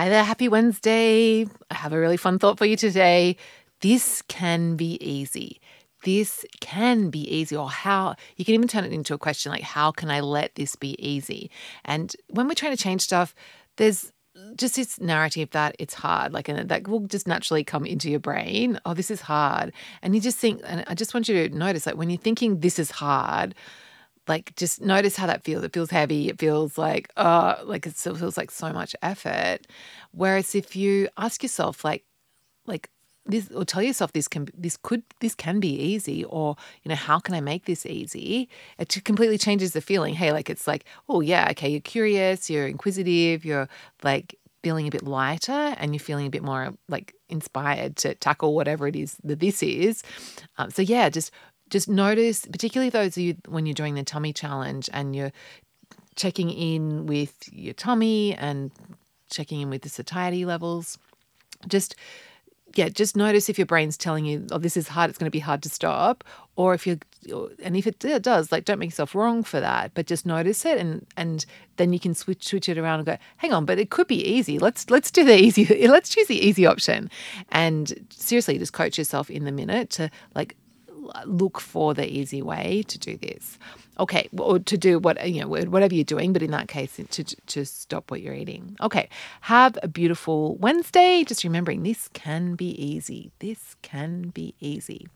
Hi there, happy Wednesday. I have a really fun thought for you today. This can be easy. This can be easy, or how you can even turn it into a question like, How can I let this be easy? And when we're trying to change stuff, there's just this narrative that it's hard, like, and that will just naturally come into your brain. Oh, this is hard. And you just think, and I just want you to notice, like, when you're thinking this is hard, like just notice how that feels. It feels heavy. It feels like, oh, like it still feels like so much effort. Whereas if you ask yourself, like, like this, or tell yourself this can, this could, this can be easy, or you know, how can I make this easy? It completely changes the feeling. Hey, like it's like, oh yeah, okay, you're curious, you're inquisitive, you're like feeling a bit lighter, and you're feeling a bit more like inspired to tackle whatever it is that this is. Um, so yeah, just just notice, particularly those of you when you're doing the tummy challenge and you're checking in with your tummy and checking in with the satiety levels. Just yeah, just notice if your brain's telling you, "Oh, this is hard. It's going to be hard to stop," or if you're, and if it does, like, don't make yourself wrong for that, but just notice it, and and then you can switch switch it around and go, "Hang on, but it could be easy. Let's let's do the easy. Let's choose the easy option." And seriously, just coach yourself in the minute to like look for the easy way to do this. Okay, or to do what you know, whatever you're doing, but in that case, to to stop what you're eating. Okay, have a beautiful Wednesday. Just remembering this can be easy. This can be easy.